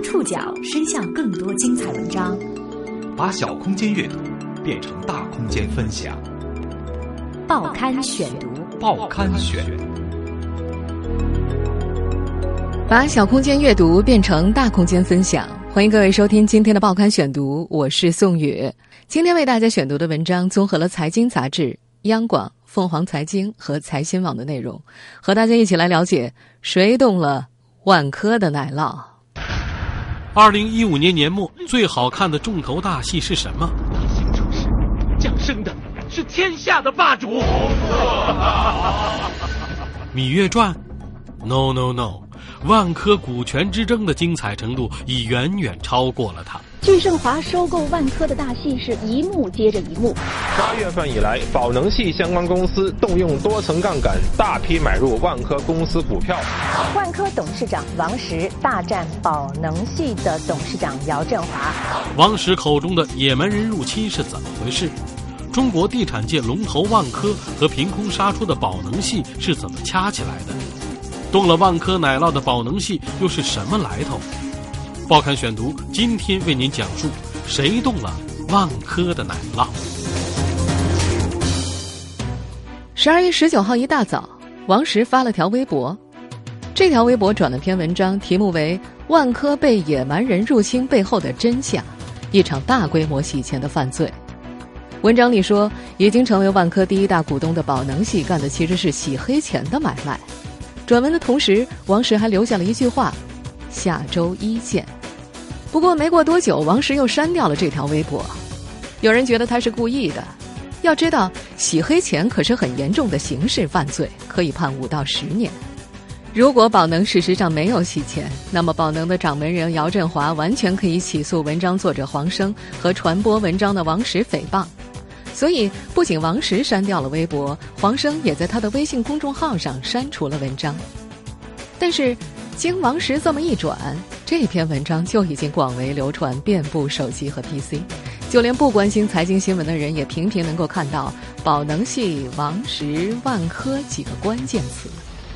将触角伸向更多精彩文章，把小空间阅读变成大空间分享。报刊选读，报刊选，把小空间阅读变成大空间分享。欢迎各位收听今天的报刊选读，我是宋宇。今天为大家选读的文章综合了财经杂志、央广、凤凰财经和财新网的内容，和大家一起来了解谁动了万科的奶酪。二零一五年年末最好看的重头大戏是什么？大型城市，降生的是天下的霸主。《芈月传》？No No No，万科股权之争的精彩程度已远远超过了它。聚盛华收购万科的大戏是一幕接着一幕。八月份以来，宝能系相关公司动用多层杠杆，大批买入万科公司股票。万科董事长王石大战宝能系的董事长姚振华。王石口中的野蛮人入侵是怎么回事？中国地产界龙头万科和凭空杀出的宝能系是怎么掐起来的？动了万科奶酪的宝能系又是什么来头？报刊选读，今天为您讲述谁动了万科的奶酪。十二月十九号一大早，王石发了条微博，这条微博转了篇文章，题目为《万科被野蛮人入侵背后的真相：一场大规模洗钱的犯罪》。文章里说，已经成为万科第一大股东的宝能系干的其实是洗黑钱的买卖。转文的同时，王石还留下了一句话：“下周一见。”不过没过多久，王石又删掉了这条微博。有人觉得他是故意的。要知道，洗黑钱可是很严重的刑事犯罪，可以判五到十年。如果宝能事实上没有洗钱，那么宝能的掌门人姚振华完全可以起诉文章作者黄生和传播文章的王石诽谤。所以，不仅王石删掉了微博，黄生也在他的微信公众号上删除了文章。但是，经王石这么一转，这篇文章就已经广为流传，遍布手机和 PC，就连不关心财经新闻的人也频频能够看到“宝能系”“王石”“万科”几个关键词。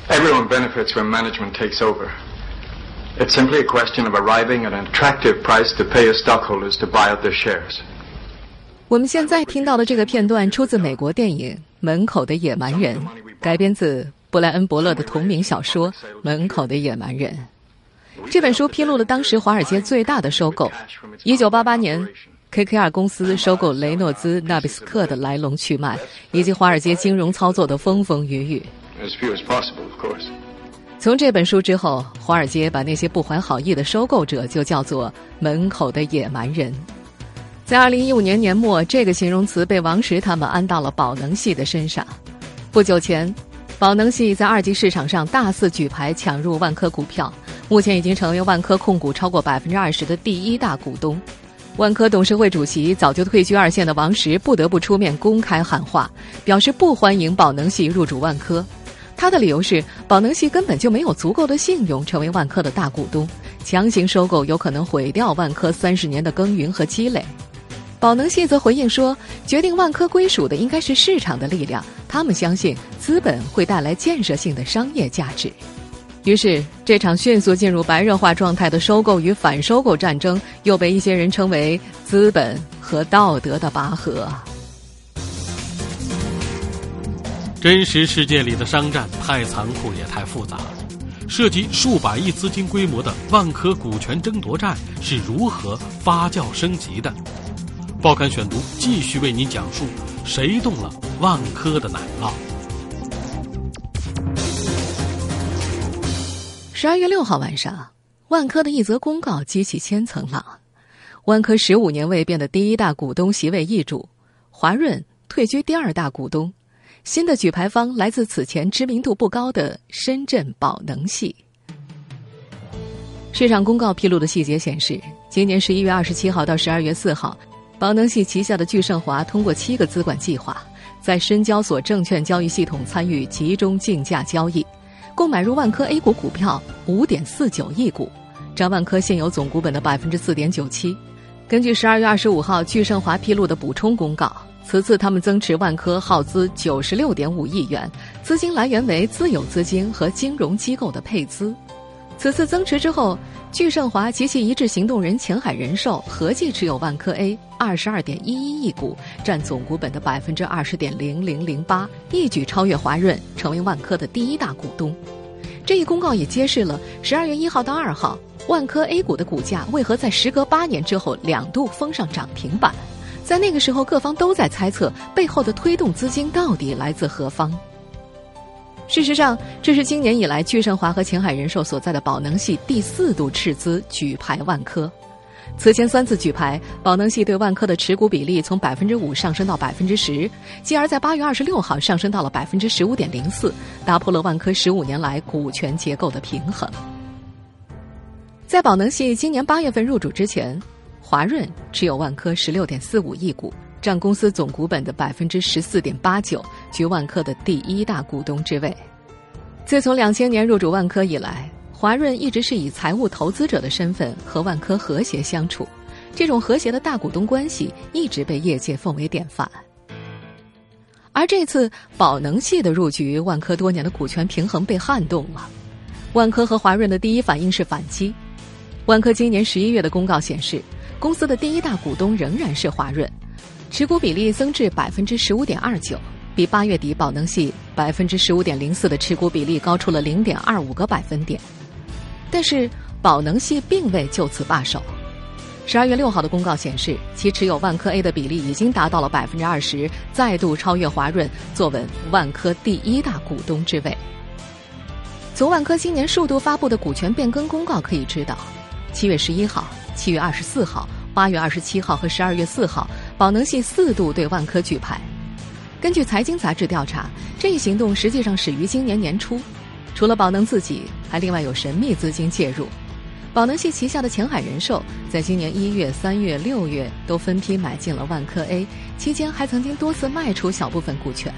Everyone benefits when management takes over. It's simply a question of arriving at an attractive price to pay as stockholders to buy out their shares. 我们现在听到的这个片段出自美国电影《门口的野蛮人》，改编自。布莱恩·伯勒的同名小说《门口的野蛮人》这本书披露了当时华尔街最大的收购——一九八八年 KKR 公司收购雷诺兹纳比斯克的来龙去脉，以及华尔街金融操作的风风雨雨。从这本书之后，华尔街把那些不怀好意的收购者就叫做“门口的野蛮人”。在二零一五年年末，这个形容词被王石他们安到了宝能系的身上。不久前。宝能系在二级市场上大肆举牌抢入万科股票，目前已经成为万科控股超过百分之二十的第一大股东。万科董事会主席早就退居二线的王石不得不出面公开喊话，表示不欢迎宝能系入主万科。他的理由是，宝能系根本就没有足够的信用成为万科的大股东，强行收购有可能毁掉万科三十年的耕耘和积累。宝能系则回应说，决定万科归属的应该是市场的力量。他们相信资本会带来建设性的商业价值，于是这场迅速进入白热化状态的收购与反收购战争，又被一些人称为“资本和道德的拔河”。真实世界里的商战太残酷也太复杂，涉及数百亿资金规模的万科股权争夺战是如何发酵升级的？报刊选读继续为您讲述。谁动了万科的奶酪？十二月六号晚上，万科的一则公告激起千层浪。万科十五年未变的第一大股东席位易主，华润退居第二大股东，新的举牌方来自此前知名度不高的深圳宝能系。市场公告披露的细节显示，今年十一月二十七号到十二月四号。宝能系旗下的聚盛华通过七个资管计划，在深交所证券交易系统参与集中竞价交易，共买入万科 A 股股票五点四九亿股，占万科现有总股本的百分之四点九七。根据十二月二十五号聚盛华披露的补充公告，此次他们增持万科耗资九十六点五亿元，资金来源为自有资金和金融机构的配资。此次增持之后。钜盛华及其一致行动人前海人寿合计持有万科 A 二十二点一一亿股，占总股本的百分之二十点零零零八，一举超越华润，成为万科的第一大股东。这一公告也揭示了十二月一号到二号，万科 A 股的股价为何在时隔八年之后两度封上涨停板。在那个时候，各方都在猜测背后的推动资金到底来自何方。事实上，这是今年以来巨盛华和前海人寿所在的宝能系第四度斥资举牌万科。此前三次举牌，宝能系对万科的持股比例从百分之五上升到百分之十，继而在八月二十六号上升到了百分之十五点零四，打破了万科十五年来股权结构的平衡。在宝能系今年八月份入主之前，华润持有万科十六点四五亿股。占公司总股本的百分之十四点八九，居万科的第一大股东之位。自从两千年入主万科以来，华润一直是以财务投资者的身份和万科和谐相处，这种和谐的大股东关系一直被业界奉为典范。而这次宝能系的入局，万科多年的股权平衡被撼动了。万科和华润的第一反应是反击。万科今年十一月的公告显示，公司的第一大股东仍然是华润。持股比例增至百分之十五点二九，比八月底宝能系百分之十五点零四的持股比例高出了零点二五个百分点。但是宝能系并未就此罢手。十二月六号的公告显示，其持有万科 A 的比例已经达到了百分之二十，再度超越华润，坐稳万科第一大股东之位。从万科今年数度发布的股权变更公告可以知道，七月十一号、七月二十四号。八月二十七号和十二月四号，宝能系四度对万科举牌。根据财经杂志调查，这一行动实际上始于今年年初。除了宝能自己，还另外有神秘资金介入。宝能系旗下的前海人寿，在今年一月、三月、六月都分批买进了万科 A，期间还曾经多次卖出小部分股权。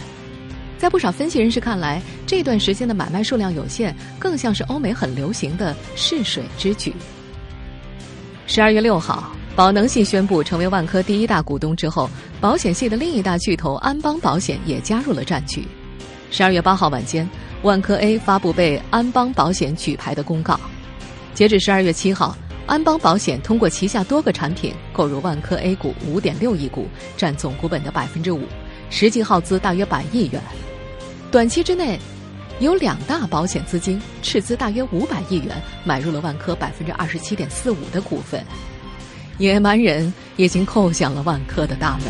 在不少分析人士看来，这段时间的买卖数量有限，更像是欧美很流行的试水之举。十二月六号。宝能系宣布成为万科第一大股东之后，保险系的另一大巨头安邦保险也加入了战局。十二月八号晚间，万科 A 发布被安邦保险举牌的公告。截至十二月七号，安邦保险通过旗下多个产品购入万科 A 股五点六亿股，占总股本的百分之五，实际耗资大约百亿元。短期之内，有两大保险资金斥资大约五百亿元买入了万科百分之二十七点四五的股份。野蛮人已经叩响了万科的大门。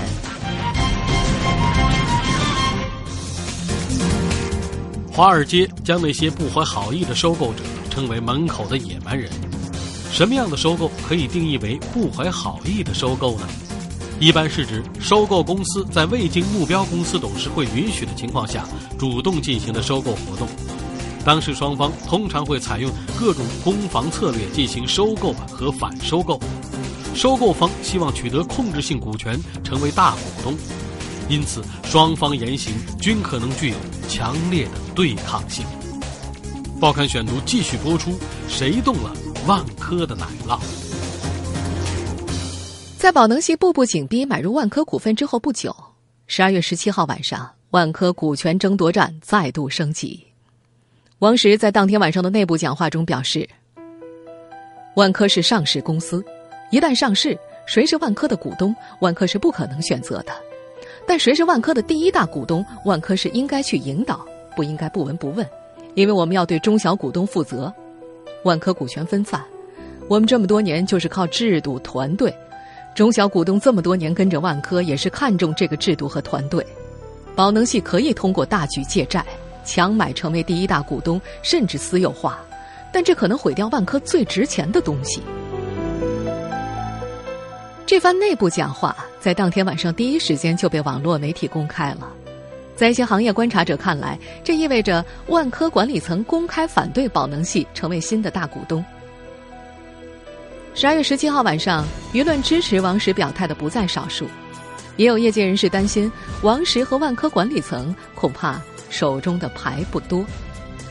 华尔街将那些不怀好意的收购者称为“门口的野蛮人”。什么样的收购可以定义为不怀好意的收购呢？一般是指收购公司在未经目标公司董事会允许的情况下主动进行的收购活动。当事双方通常会采用各种攻防策略进行收购和反收购。收购方希望取得控制性股权，成为大股东，因此双方言行均可能具有强烈的对抗性。报刊选读继续播出：谁动了万科的奶酪？在宝能系步步紧逼买入万科股份之后不久，十二月十七号晚上，万科股权争夺战再度升级。王石在当天晚上的内部讲话中表示：“万科是上市公司。”一旦上市，谁是万科的股东，万科是不可能选择的。但谁是万科的第一大股东，万科是应该去引导，不应该不闻不问，因为我们要对中小股东负责。万科股权分散，我们这么多年就是靠制度、团队。中小股东这么多年跟着万科，也是看重这个制度和团队。宝能系可以通过大举借债、强买成为第一大股东，甚至私有化，但这可能毁掉万科最值钱的东西。这番内部讲话在当天晚上第一时间就被网络媒体公开了，在一些行业观察者看来，这意味着万科管理层公开反对宝能系成为新的大股东。十二月十七号晚上，舆论支持王石表态的不在少数，也有业界人士担心王石和万科管理层恐怕手中的牌不多。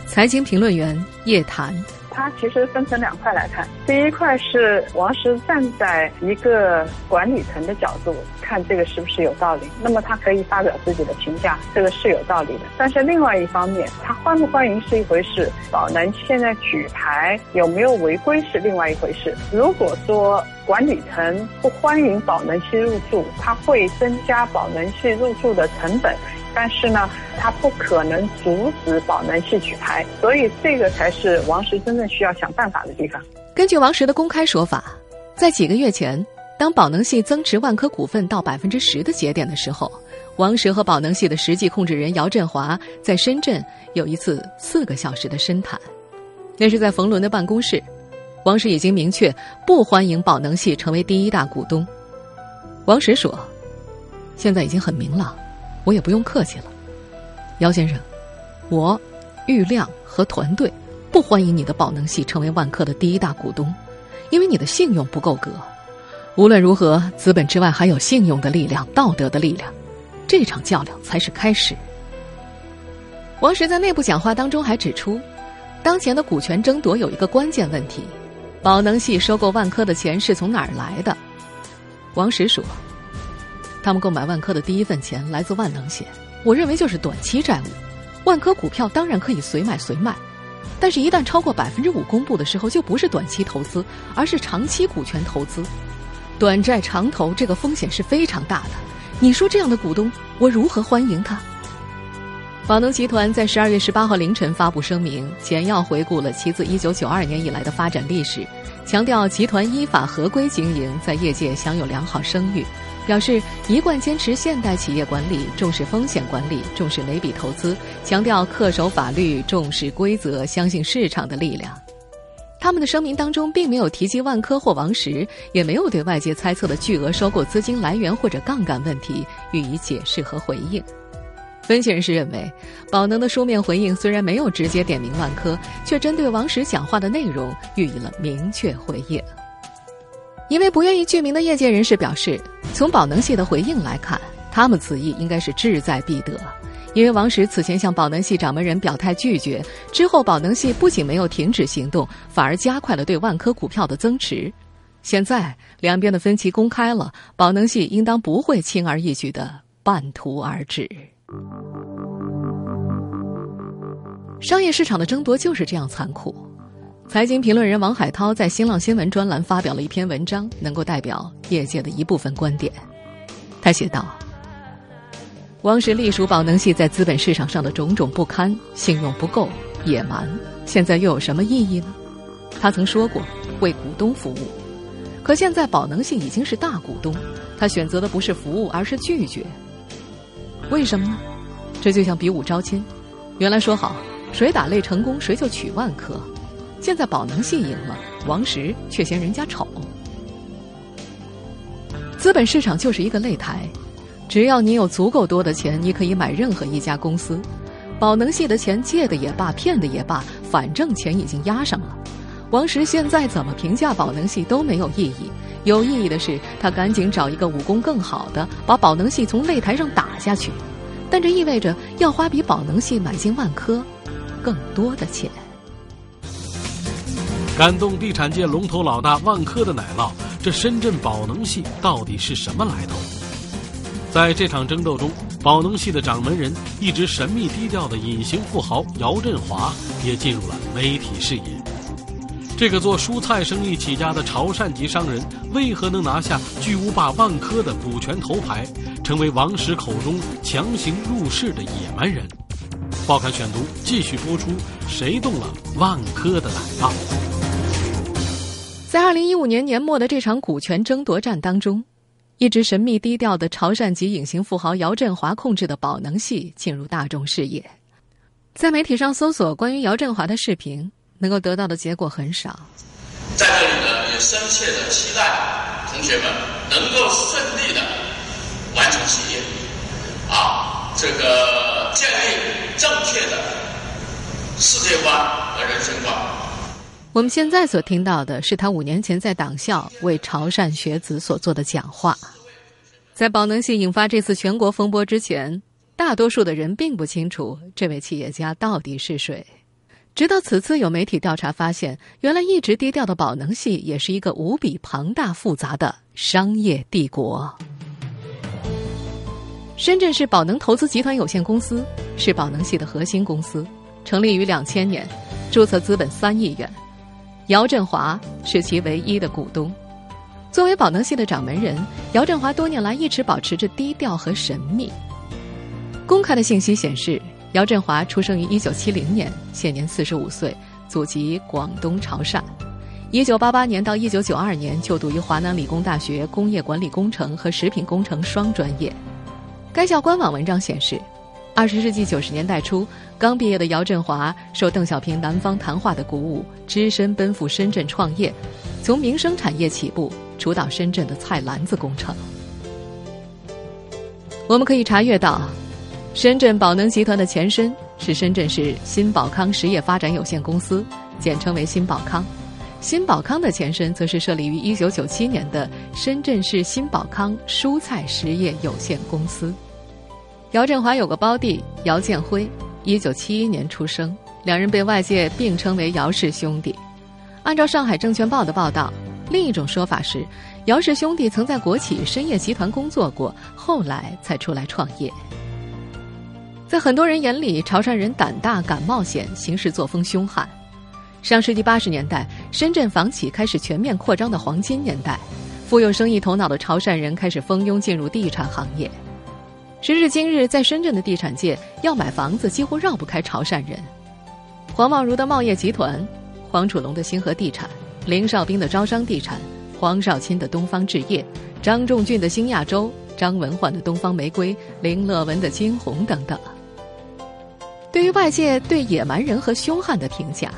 财经评论员叶檀。它其实分成两块来看。第一块是王石站在一个管理层的角度看这个是不是有道理，那么他可以发表自己的评价，这个是有道理的。但是另外一方面，他欢不欢迎是一回事，宝能现在举牌有没有违规是另外一回事。如果说管理层不欢迎宝能系入驻，它会增加宝能系入驻的成本。但是呢，它不可能阻止宝能系举牌，所以这个才是王石真正需要想办法的地方。根据王石的公开说法，在几个月前，当宝能系增持万科股份到百分之十的节点的时候，王石和宝能系的实际控制人姚振华在深圳有一次四个小时的深谈，那是在冯仑的办公室。王石已经明确不欢迎宝能系成为第一大股东。王石说：“现在已经很明朗。”我也不用客气了，姚先生，我、郁亮和团队不欢迎你的宝能系成为万科的第一大股东，因为你的信用不够格。无论如何，资本之外还有信用的力量、道德的力量，这场较量才是开始。王石在内部讲话当中还指出，当前的股权争夺有一个关键问题：宝能系收购万科的钱是从哪儿来的？王石说。他们购买万科的第一份钱来自万能险，我认为就是短期债务。万科股票当然可以随买随卖，但是，一旦超过百分之五公布的时候，就不是短期投资，而是长期股权投资。短债长投，这个风险是非常大的。你说这样的股东，我如何欢迎他？宝能集团在十二月十八号凌晨发布声明，简要回顾了其自一九九二年以来的发展历史，强调集团依法合规经营，在业界享有良好声誉。表示一贯坚持现代企业管理，重视风险管理，重视每笔投资，强调恪守法律，重视规则，相信市场的力量。他们的声明当中并没有提及万科或王石，也没有对外界猜测的巨额收购资金来源或者杠杆问题予以解释和回应。分析人士认为，宝能的书面回应虽然没有直接点名万科，却针对王石讲话的内容予以了明确回应。一位不愿意具名的业界人士表示，从宝能系的回应来看，他们此意应该是志在必得。因为王石此前向宝能系掌门人表态拒绝之后，宝能系不仅没有停止行动，反而加快了对万科股票的增持。现在两边的分歧公开了，宝能系应当不会轻而易举的半途而止。商业市场的争夺就是这样残酷。财经评论人王海涛在新浪新闻专栏发表了一篇文章，能够代表业界的一部分观点。他写道：“王石隶属宝能系在资本市场上的种种不堪、信用不够、野蛮，现在又有什么意义呢？他曾说过为股东服务，可现在宝能系已经是大股东，他选择的不是服务，而是拒绝。为什么呢？这就像比武招亲，原来说好谁打擂成功，谁就娶万科。”现在宝能系赢了，王石却嫌人家丑。资本市场就是一个擂台，只要你有足够多的钱，你可以买任何一家公司。宝能系的钱借的也罢，骗的也罢，反正钱已经押上了。王石现在怎么评价宝能系都没有意义，有意义的是他赶紧找一个武功更好的，把宝能系从擂台上打下去。但这意味着要花比宝能系买进万科更多的钱。感动地产界龙头老大万科的奶酪，这深圳宝能系到底是什么来头？在这场争斗中，宝能系的掌门人一直神秘低调的隐形富豪姚振华也进入了媒体视野。这个做蔬菜生意起家的潮汕籍商人，为何能拿下巨无霸万科的股权头牌，成为王石口中强行入市的野蛮人？报刊选读继续播出：谁动了万科的奶酪？在二零一五年年末的这场股权争夺战当中，一直神秘低调的潮汕籍隐形富豪姚振华控制的宝能系进入大众视野。在媒体上搜索关于姚振华的视频，能够得到的结果很少。在这里呢，也深切的期待同学们能够顺利的完成学业，啊，这个建立正确的世界观和人生观。我们现在所听到的是他五年前在党校为潮汕学子所做的讲话。在宝能系引发这次全国风波之前，大多数的人并不清楚这位企业家到底是谁。直到此次有媒体调查发现，原来一直低调的宝能系也是一个无比庞大复杂的商业帝国。深圳市宝能投资集团有限公司是宝能系的核心公司，成立于两千年，注册资本三亿元，姚振华是其唯一的股东。作为宝能系的掌门人，姚振华多年来一直保持着低调和神秘。公开的信息显示。姚振华出生于一九七零年，现年四十五岁，祖籍广东潮汕。一九八八年到一九九二年就读于华南理工大学工业管理工程和食品工程双专业。该校官网文章显示，二十世纪九十年代初，刚毕业的姚振华受邓小平南方谈话的鼓舞，只身奔赴深圳创业，从民生产业起步，主导深圳的菜篮子工程。我们可以查阅到。深圳宝能集团的前身是深圳市新宝康实业发展有限公司，简称为新宝康。新宝康的前身则是设立于一九九七年的深圳市新宝康蔬菜实业有限公司。姚振华有个胞弟姚建辉，一九七一年出生，两人被外界并称为姚氏兄弟。按照上海证券报的报道，另一种说法是，姚氏兄弟曾在国企深业集团工作过，后来才出来创业。在很多人眼里，潮汕人胆大敢冒险，行事作风凶悍。上世纪八十年代，深圳房企开始全面扩张的黄金年代，富有生意头脑的潮汕人开始蜂拥进入地产行业。时至今日，在深圳的地产界，要买房子几乎绕不开潮汕人。黄茂如的茂业集团，黄楚龙的星河地产，林少斌的招商地产，黄少钦的东方置业，张仲俊的新亚洲，张文焕的东方玫瑰，林乐文的金鸿等等。对于外界对野蛮人和凶悍的评价，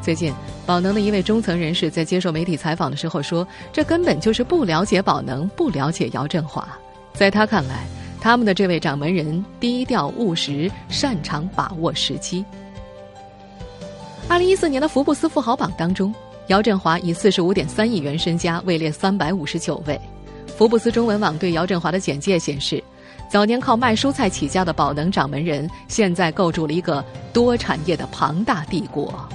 最近宝能的一位中层人士在接受媒体采访的时候说：“这根本就是不了解宝能，不了解姚振华。”在他看来，他们的这位掌门人低调务实，擅长把握时机。二零一四年的福布斯富豪榜当中，姚振华以四十五点三亿元身家位列三百五十九位。福布斯中文网对姚振华的简介显示。早年靠卖蔬菜起家的宝能掌门人，现在构筑了一个多产业的庞大帝国。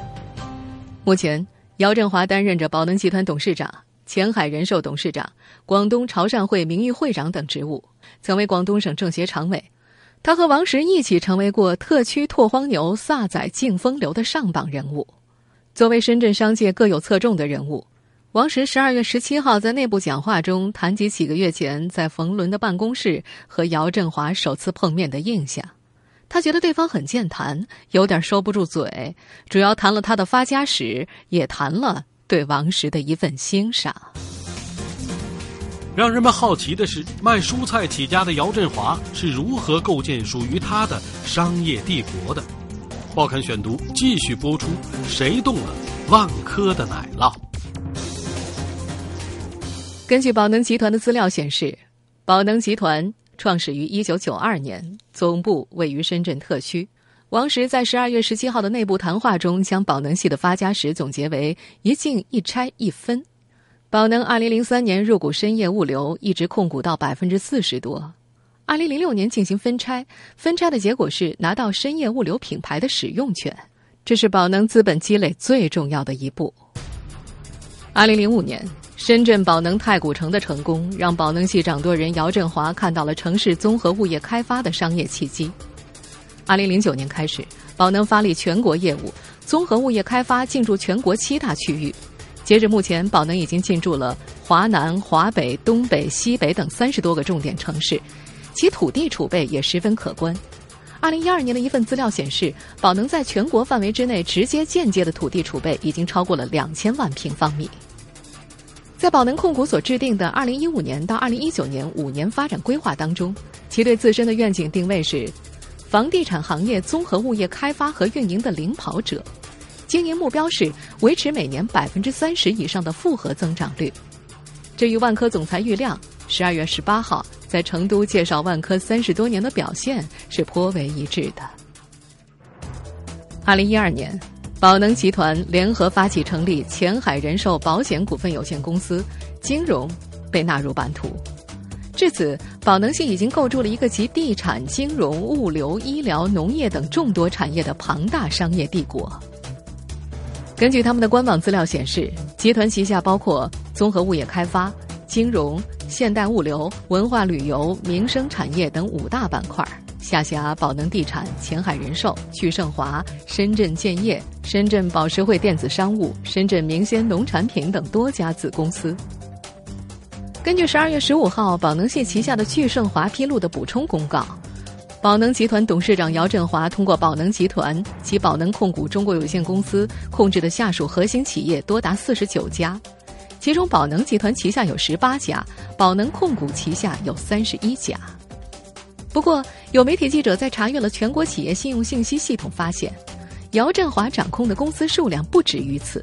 目前，姚振华担任着宝能集团董事长、前海人寿董事长、广东潮汕会名誉会长等职务，曾为广东省政协常委。他和王石一起成为过特区拓荒牛萨仔竞风流的上榜人物。作为深圳商界各有侧重的人物。王石十二月十七号在内部讲话中谈及几个月前在冯仑的办公室和姚振华首次碰面的印象，他觉得对方很健谈，有点收不住嘴，主要谈了他的发家史，也谈了对王石的一份欣赏。让人们好奇的是，卖蔬菜起家的姚振华是如何构建属于他的商业帝国的？报刊选读继续播出：谁动了万科的奶酪？根据宝能集团的资料显示，宝能集团创始于一九九二年，总部位于深圳特区。王石在十二月十七号的内部谈话中，将宝能系的发家史总结为“一进一拆一分”。宝能二零零三年入股深业物流，一直控股到百分之四十多。二零零六年进行分拆，分拆的结果是拿到深业物流品牌的使用权，这是宝能资本积累最重要的一步。二零零五年。深圳宝能太古城的成功，让宝能系掌舵人姚振华看到了城市综合物业开发的商业契机。二零零九年开始，宝能发力全国业务，综合物业开发进驻全国七大区域。截至目前，宝能已经进驻了华南、华北、东北、西北等三十多个重点城市，其土地储备也十分可观。二零一二年的一份资料显示，宝能在全国范围之内直接、间接的土地储备已经超过了两千万平方米。在宝能控股所制定的二零一五年到二零一九年五年发展规划当中，其对自身的愿景定位是房地产行业综合物业开发和运营的领跑者，经营目标是维持每年百分之三十以上的复合增长率。这与万科总裁郁亮十二月十八号在成都介绍万科三十多年的表现是颇为一致的。二零一二年。宝能集团联合发起成立前海人寿保险股份有限公司，金融被纳入版图。至此，宝能系已经构筑了一个集地产、金融、物流、医疗、农业等众多产业的庞大商业帝国。根据他们的官网资料显示，集团旗下包括综合物业开发、金融、现代物流、文化旅游、民生产业等五大板块，下辖宝能地产、前海人寿、聚盛华、深圳建业、深圳宝石汇电子商务、深圳明仙农产品等多家子公司。根据十二月十五号宝能系旗下的聚盛华披露的补充公告。宝能集团董事长姚振华通过宝能集团及宝能控股中国有限公司控制的下属核心企业多达四十九家，其中宝能集团旗下有十八家，宝能控股旗下有三十一家。不过，有媒体记者在查阅了全国企业信用信息系统，发现姚振华掌控的公司数量不止于此，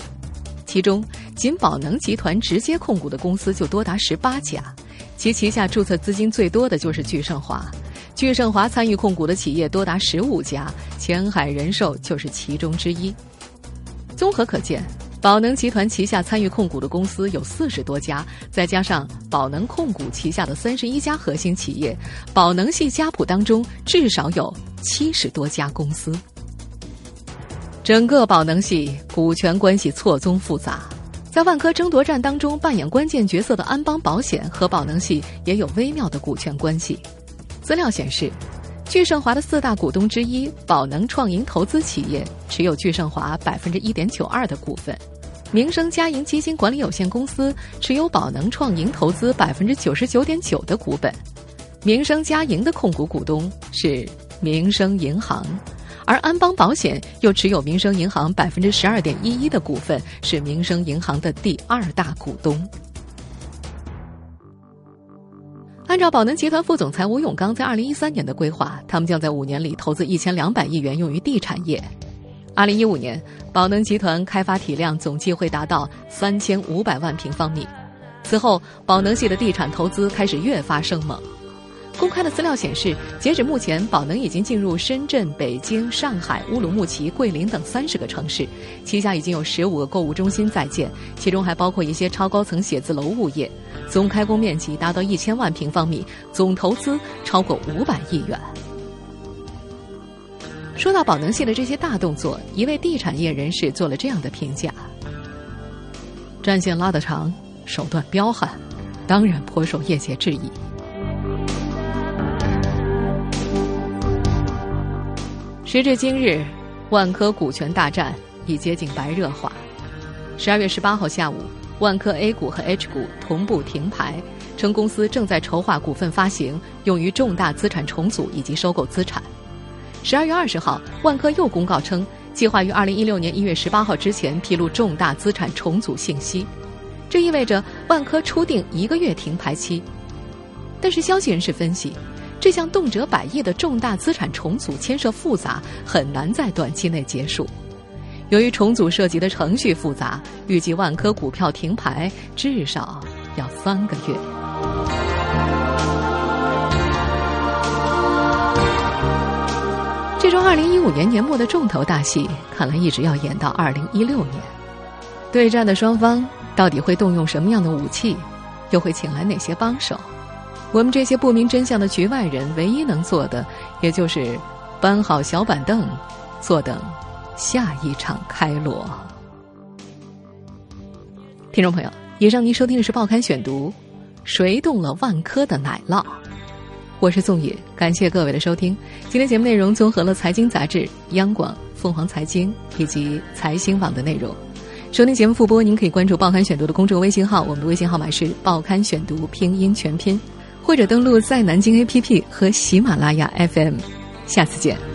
其中仅宝能集团直接控股的公司就多达十八家，其旗下注册资金最多的就是聚盛华。聚盛华参与控股的企业多达十五家，前海人寿就是其中之一。综合可见，宝能集团旗下参与控股的公司有四十多家，再加上宝能控股旗下的三十一家核心企业，宝能系家谱当中至少有七十多家公司。整个宝能系股权关系错综复杂，在万科争夺战当中扮演关键角色的安邦保险和宝能系也有微妙的股权关系。资料显示，聚盛华的四大股东之一宝能创盈投资企业持有聚盛华百分之一点九二的股份，民生嘉盈基金管理有限公司持有宝能创盈投资百分之九十九点九的股本，民生嘉盈的控股股东是民生银行，而安邦保险又持有民生银行百分之十二点一一的股份，是民生银行的第二大股东。按照宝能集团副总裁吴永刚在二零一三年的规划，他们将在五年里投资一千两百亿元用于地产业。二零一五年，宝能集团开发体量总计会达到三千五百万平方米。此后，宝能系的地产投资开始越发生猛。公开的资料显示，截止目前，宝能已经进入深圳、北京、上海、乌鲁木齐、桂林等三十个城市，旗下已经有十五个购物中心在建，其中还包括一些超高层写字楼物业，总开工面积达到一千万平方米，总投资超过五百亿元。说到宝能系的这些大动作，一位地产业人士做了这样的评价：战线拉得长，手段彪悍，当然颇受业界质疑。时至今日，万科股权大战已接近白热化。十二月十八号下午，万科 A 股和 H 股同步停牌，称公司正在筹划股份发行，用于重大资产重组以及收购资产。十二月二十号，万科又公告称，计划于二零一六年一月十八号之前披露重大资产重组信息，这意味着万科初定一个月停牌期。但是，消息人士分析。这项动辄百亿的重大资产重组牵涉复杂，很难在短期内结束。由于重组涉及的程序复杂，预计万科股票停牌至少要三个月。这桩二零一五年年末的重头大戏，看来一直要演到二零一六年。对战的双方到底会动用什么样的武器，又会请来哪些帮手？我们这些不明真相的局外人，唯一能做的，也就是搬好小板凳，坐等下一场开锣。听众朋友，以上您收听的是《报刊选读》，谁动了万科的奶酪？我是宋野，感谢各位的收听。今天节目内容综合了财经杂志、央广、凤凰财经以及财新网的内容。收听节目复播，您可以关注《报刊选读》的公众微信号，我们的微信号码是《报刊选读》拼音全拼。或者登录在南京 APP 和喜马拉雅 FM，下次见。